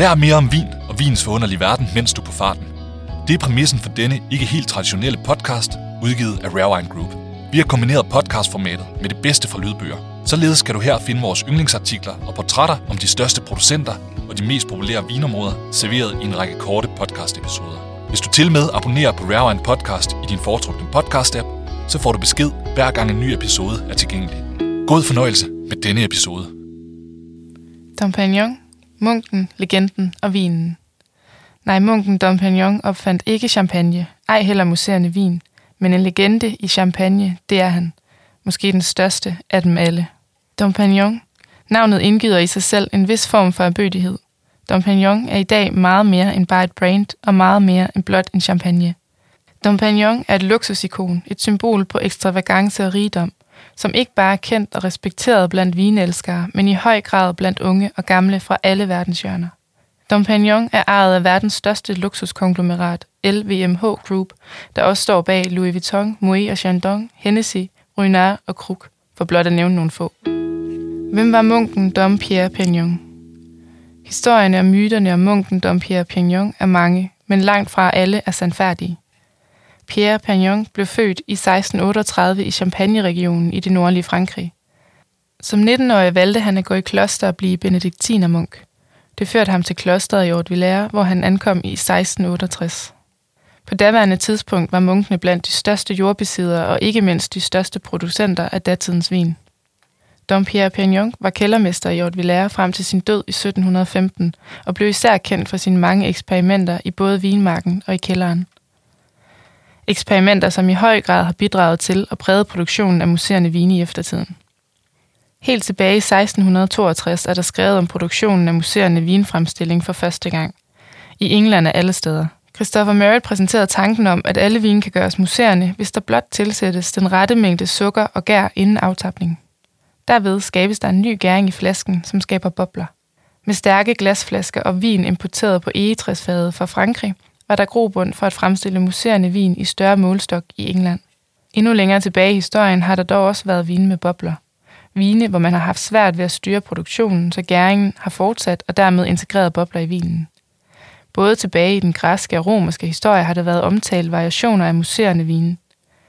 Lær mere om vin og vins forunderlige verden, mens du er på farten. Det er præmissen for denne ikke helt traditionelle podcast, udgivet af Rare Wine Group. Vi har kombineret podcastformatet med det bedste fra lydbøger. Således kan du her finde vores yndlingsartikler og portrætter om de største producenter og de mest populære vinområder, serveret i en række korte podcast-episoder. Hvis du til med abonnerer på Rare Wine Podcast i din foretrukne podcast-app, så får du besked hver gang en ny episode er tilgængelig. God fornøjelse med denne episode. Dompagnon, munken, legenden og vinen. Nej, munken Dompagnon opfandt ikke champagne, ej heller museerne vin, men en legende i champagne, det er han. Måske den største af dem alle. Dompagnon. Navnet indgyder i sig selv en vis form for erbødighed. Dompagnon er i dag meget mere end bare et brand, og meget mere end blot en champagne. Dompagnon er et luksusikon, et symbol på ekstravagance og rigdom, som ikke bare er kendt og respekteret blandt vinelskere, men i høj grad blandt unge og gamle fra alle verdenshjørner. Dompagnon er ejet af verdens største luksuskonglomerat, LVMH Group, der også står bag Louis Vuitton, Moet og Chandon, Hennessy, Ruinart og Krug, for blot at nævne nogle få. Hvem var munken Dom Pierre Pignon? Historierne og myterne om munken Dom Pierre Pignon er mange, men langt fra alle er sandfærdige. Pierre Pagnon blev født i 1638 i Champagne-regionen i det nordlige Frankrig. Som 19-årig valgte han at gå i kloster og blive benediktinermunk. Det førte ham til klosteret i Ortvillers, hvor han ankom i 1668. På daværende tidspunkt var munkene blandt de største jordbesiddere og ikke mindst de største producenter af datidens vin. Dom Pierre Pignon var kældermester i Ortvillers frem til sin død i 1715 og blev især kendt for sine mange eksperimenter i både vinmarken og i kælderen. Eksperimenter, som i høj grad har bidraget til at præge produktionen af museerne vine i eftertiden. Helt tilbage i 1662 er der skrevet om produktionen af museerne vinfremstilling for første gang. I England er alle steder. Christopher Merritt præsenterede tanken om, at alle vine kan gøres museerne, hvis der blot tilsættes den rette mængde sukker og gær inden aftapning. Derved skabes der en ny gæring i flasken, som skaber bobler. Med stærke glasflasker og vin importeret på egetræsfadet fra Frankrig, var der grobund for at fremstille muserende vin i større målstok i England. Endnu længere tilbage i historien har der dog også været vine med bobler. Vine, hvor man har haft svært ved at styre produktionen, så gæringen har fortsat og dermed integreret bobler i vinen. Både tilbage i den græske og romerske historie har der været omtalt variationer af muserende vine.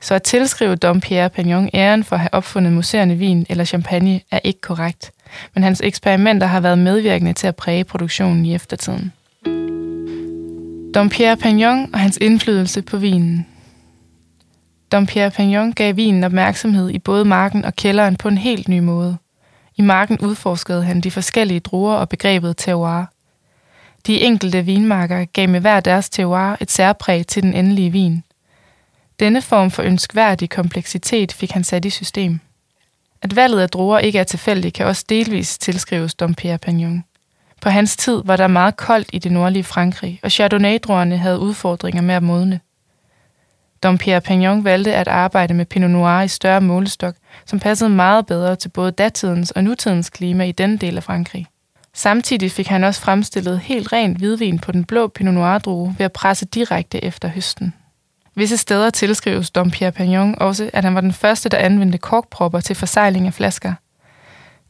Så at tilskrive Dom Pierre Pagnon æren for at have opfundet muserende vin eller champagne er ikke korrekt, men hans eksperimenter har været medvirkende til at præge produktionen i eftertiden. Dom Pierre Pignon og hans indflydelse på vinen. Dom Pierre Pignon gav vinen opmærksomhed i både marken og kælderen på en helt ny måde. I marken udforskede han de forskellige druer og begrebet terroir. De enkelte vinmarker gav med hver deres terroir et særpræg til den endelige vin. Denne form for ønskværdig kompleksitet fik han sat i system. At valget af druer ikke er tilfældigt, kan også delvis tilskrives Dom Pierre Pignon. På hans tid var der meget koldt i det nordlige Frankrig, og chardonnay havde udfordringer med at modne. Dom Pierre Pignon valgte at arbejde med Pinot Noir i større målestok, som passede meget bedre til både datidens og nutidens klima i denne del af Frankrig. Samtidig fik han også fremstillet helt rent hvidvin på den blå Pinot Noir-drue ved at presse direkte efter høsten. Visse steder tilskrives Dom Pierre Pignon også, at han var den første, der anvendte korkpropper til forsejling af flasker.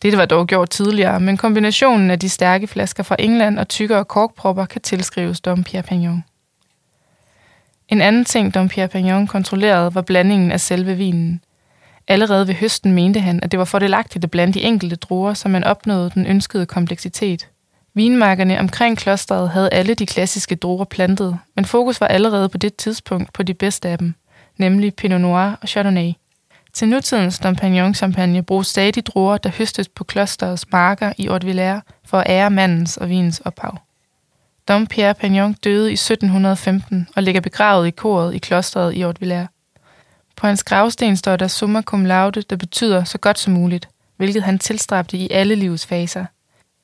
Dette var dog gjort tidligere, men kombinationen af de stærke flasker fra England og tykkere korkpropper kan tilskrives Dom Pierre Pignon. En anden ting, Dom Pierre Pignon kontrollerede, var blandingen af selve vinen. Allerede ved høsten mente han, at det var fordelagtigt at blande de enkelte druer, så man opnåede den ønskede kompleksitet. Vinmarkerne omkring klosteret havde alle de klassiske druer plantet, men fokus var allerede på det tidspunkt på de bedste af dem, nemlig Pinot Noir og Chardonnay. Til nutidens Dompagnon-champagne bruges stadig druer, der høstes på klosterets marker i Haute for at ære mandens og vinens ophav. Dom Pierre Pagnon døde i 1715 og ligger begravet i koret i klosteret i Haute På hans gravsten står der summa cum laude, der betyder så godt som muligt, hvilket han tilstræbte i alle livets faser.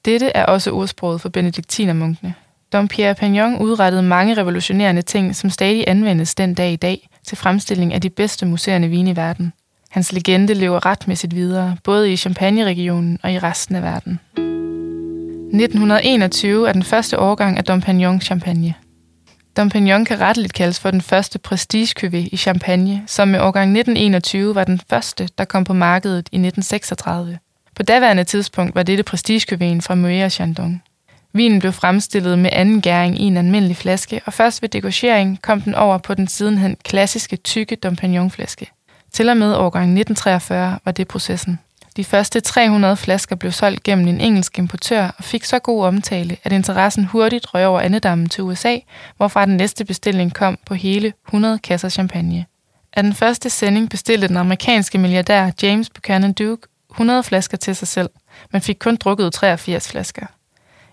Dette er også ordsproget for benediktinermunkene. Dom Pierre Pagnon udrettede mange revolutionerende ting, som stadig anvendes den dag i dag til fremstilling af de bedste museerne vine i verden. Hans legende lever retmæssigt videre, både i Champagne-regionen og i resten af verden. 1921 er den første årgang af Dompagnon Champagne. Dompagnon kan retteligt kaldes for den første prestige i Champagne, som med årgang 1921 var den første, der kom på markedet i 1936. På daværende tidspunkt var dette prestige fra Moët og Chandon. Vinen blev fremstillet med anden gæring i en almindelig flaske, og først ved degorgering kom den over på den sidenhen klassiske tykke Dompignon-flaske. Til og med årgang 1943 var det processen. De første 300 flasker blev solgt gennem en engelsk importør og fik så god omtale, at interessen hurtigt røg over andedammen til USA, hvorfra den næste bestilling kom på hele 100 kasser champagne. Af den første sending bestilte den amerikanske milliardær James Buchanan Duke 100 flasker til sig selv, men fik kun drukket 83 flasker.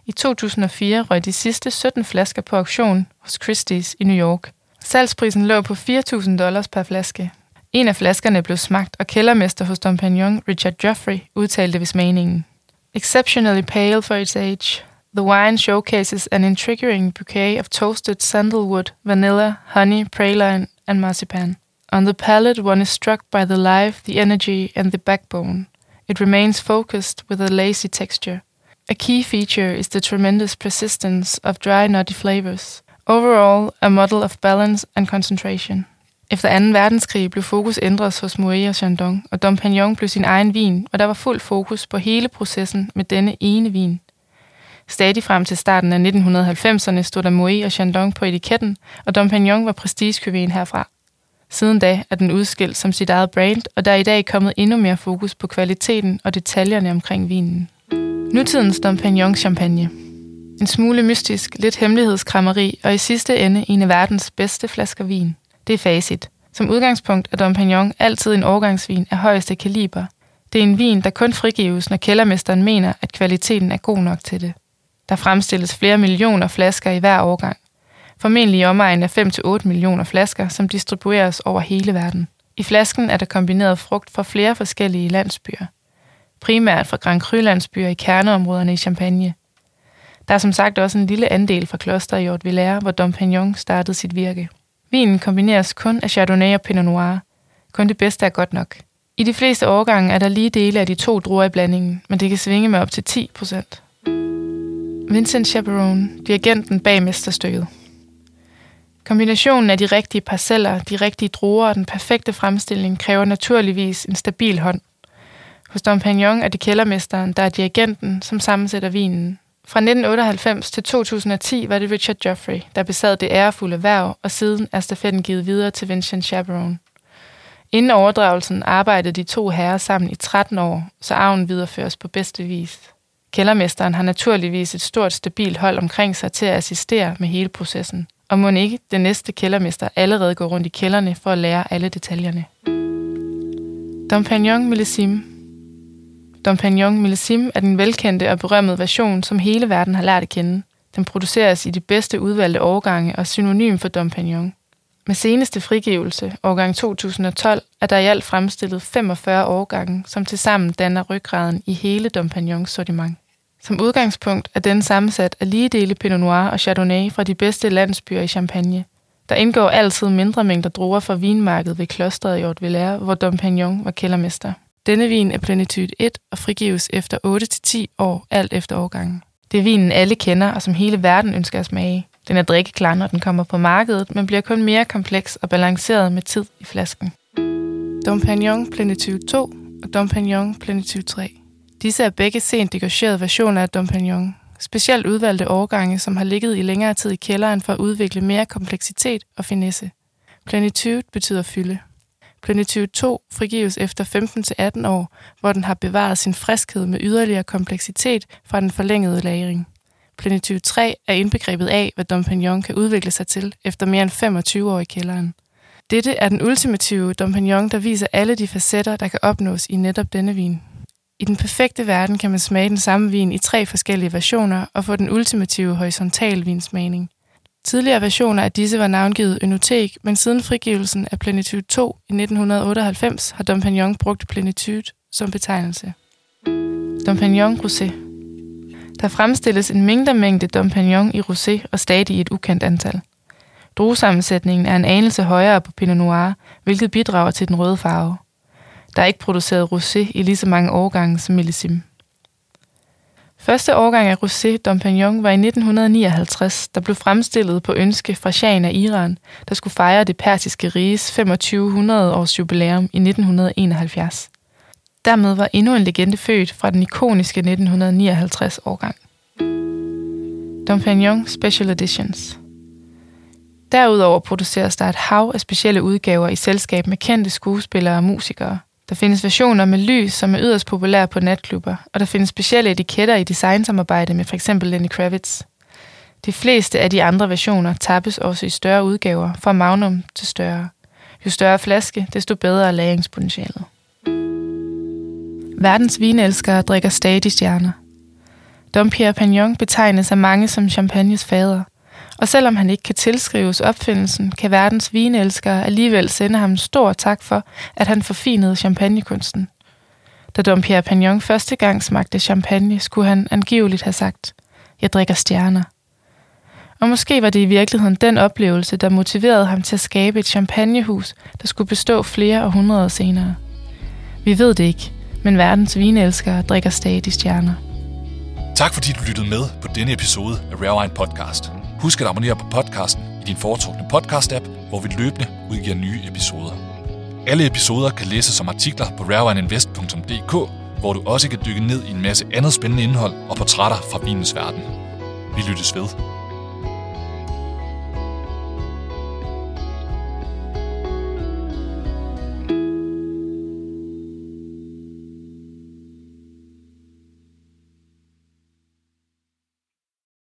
I 2004 røg de sidste 17 flasker på auktion hos Christie's i New York. Salgsprisen lå på 4.000 dollars per flaske. En af flaskerne blev smagt, og kældermester hos Dompignon, Richard Jeffrey, udtalte ved smagningen. Exceptionally pale for its age, the wine showcases an intriguing bouquet of toasted sandalwood, vanilla, honey, praline and marzipan. On the palate, one is struck by the life, the energy, and the backbone. It remains focused with a lacy texture. A key feature is the tremendous persistence of dry, nutty flavors. Overall, a model of balance and concentration. Efter 2. verdenskrig blev fokus ændret hos Moët og Chandon, og Dom Pignon blev sin egen vin, og der var fuld fokus på hele processen med denne ene vin. Stadig frem til starten af 1990'erne stod der Moët og Chandon på etiketten, og Dom Pignon var prestigekøben herfra. Siden da er den udskilt som sit eget brand, og der er i dag kommet endnu mere fokus på kvaliteten og detaljerne omkring vinen. Nutidens Dom Pignon champagne. En smule mystisk, lidt hemmelighedskrammeri og i sidste ende en af verdens bedste flasker vin. Det er facit. Som udgangspunkt er Dom Pignon altid en årgangsvin af højeste kaliber. Det er en vin, der kun frigives, når kældermesteren mener, at kvaliteten er god nok til det. Der fremstilles flere millioner flasker i hver årgang. Formentlig i omegn af 5-8 millioner flasker, som distribueres over hele verden. I flasken er der kombineret frugt fra flere forskellige landsbyer. Primært fra Grand Cru-landsbyer i kerneområderne i Champagne. Der er som sagt også en lille andel fra kloster i Haute hvor Dom Pignon startede sit virke. Vinen kombineres kun af Chardonnay og Pinot Noir. Kun det bedste er godt nok. I de fleste årgange er der lige dele af de to druer i blandingen, men det kan svinge med op til 10 procent. Vincent Chaperone, dirigenten bag mesterstykket. Kombinationen af de rigtige parceller, de rigtige druer og den perfekte fremstilling kræver naturligvis en stabil hånd. Hos Dom Pignon er det kældermesteren, der er dirigenten, som sammensætter vinen, fra 1998 til 2010 var det Richard Joffrey, der besad det ærefulde værv, og siden er stafetten givet videre til Vincent Chaperon. Inden overdragelsen arbejdede de to herrer sammen i 13 år, så arven videreføres på bedste vis. Kældermesteren har naturligvis et stort, stabilt hold omkring sig til at assistere med hele processen. Og må ikke den næste kældermester allerede gå rundt i kælderne for at lære alle detaljerne. Dompagnon Millesime Dom Pignon Millesime er den velkendte og berømmede version, som hele verden har lært at kende. Den produceres i de bedste udvalgte årgange og synonym for Dom Pignon. Med seneste frigivelse, årgang 2012, er der i alt fremstillet 45 årgange, som tilsammen danner ryggraden i hele Dom Pignons sortiment. Som udgangspunkt er den sammensat af lige dele Pinot Noir og Chardonnay fra de bedste landsbyer i Champagne. Der indgår altid mindre mængder druer fra vinmarkedet ved klosteret i Haute hvor Dom Pignon var kældermester. Denne vin er Plenitude 1 og frigives efter 8-10 år, alt efter årgangen. Det er vinen, alle kender og som hele verden ønsker at smage. Den er drikkeklar, når den kommer på markedet, men bliver kun mere kompleks og balanceret med tid i flasken. Dom Pignon Plenitude 2 og Dom Pignon Plenitude 3. Disse er begge sent degorgerede versioner af Dom Pignon. Specielt udvalgte årgange, som har ligget i længere tid i kælderen for at udvikle mere kompleksitet og finesse. Plenitude betyder fylde. Plenitude 2 frigives efter 15-18 år, hvor den har bevaret sin friskhed med yderligere kompleksitet fra den forlængede lagring. Plenitude 3 er indbegrebet af, hvad Dom Pignon kan udvikle sig til efter mere end 25 år i kælderen. Dette er den ultimative Dom Pignon, der viser alle de facetter, der kan opnås i netop denne vin. I den perfekte verden kan man smage den samme vin i tre forskellige versioner og få den ultimative horisontal vinsmagning. Tidligere versioner af disse var navngivet Ønotek, men siden frigivelsen af Plenitude 2 i 1998 har Dompignon brugt Plenitude som betegnelse. Dompignon Rosé Der fremstilles en mindre mængde Dompignon i rosé og stadig et ukendt antal. Druesammensætningen er en anelse højere på Pinot Noir, hvilket bidrager til den røde farve. Der er ikke produceret rosé i lige så mange årgange som Millesime. Første årgang af Rosé Dompagnon var i 1959, der blev fremstillet på ønske fra Shahen af Iran, der skulle fejre det persiske riges 2500 års jubilæum i 1971. Dermed var endnu en legende født fra den ikoniske 1959 årgang. Dompagnon Special Editions. Derudover produceres der et hav af specielle udgaver i selskab med kendte skuespillere og musikere. Der findes versioner med lys, som er yderst populære på natklubber, og der findes specielle etiketter i designsamarbejde med f.eks. Lenny Kravitz. De fleste af de andre versioner tappes også i større udgaver, fra magnum til større. Jo større flaske, desto bedre er lagringspotentialet. Verdens vinelskere drikker stadig stjerner. Dom Pierre Pagnon betegnes af mange som champagnes fader, og selvom han ikke kan tilskrives opfindelsen, kan verdens vinelskere alligevel sende ham stor tak for, at han forfinede champagnekunsten. Da Dom Pierre Pagnon første gang smagte champagne, skulle han angiveligt have sagt, jeg drikker stjerner. Og måske var det i virkeligheden den oplevelse, der motiverede ham til at skabe et champagnehus, der skulle bestå flere århundreder senere. Vi ved det ikke, men verdens vinelskere drikker stadig stjerner. Tak fordi du lyttede med på denne episode af Rare Wine Podcast. Husk at abonnere på podcasten i din foretrukne podcast-app, hvor vi løbende udgiver nye episoder. Alle episoder kan læses som artikler på rarewineinvest.dk, hvor du også kan dykke ned i en masse andet spændende indhold og portrætter fra vinens verden. Vi lyttes ved.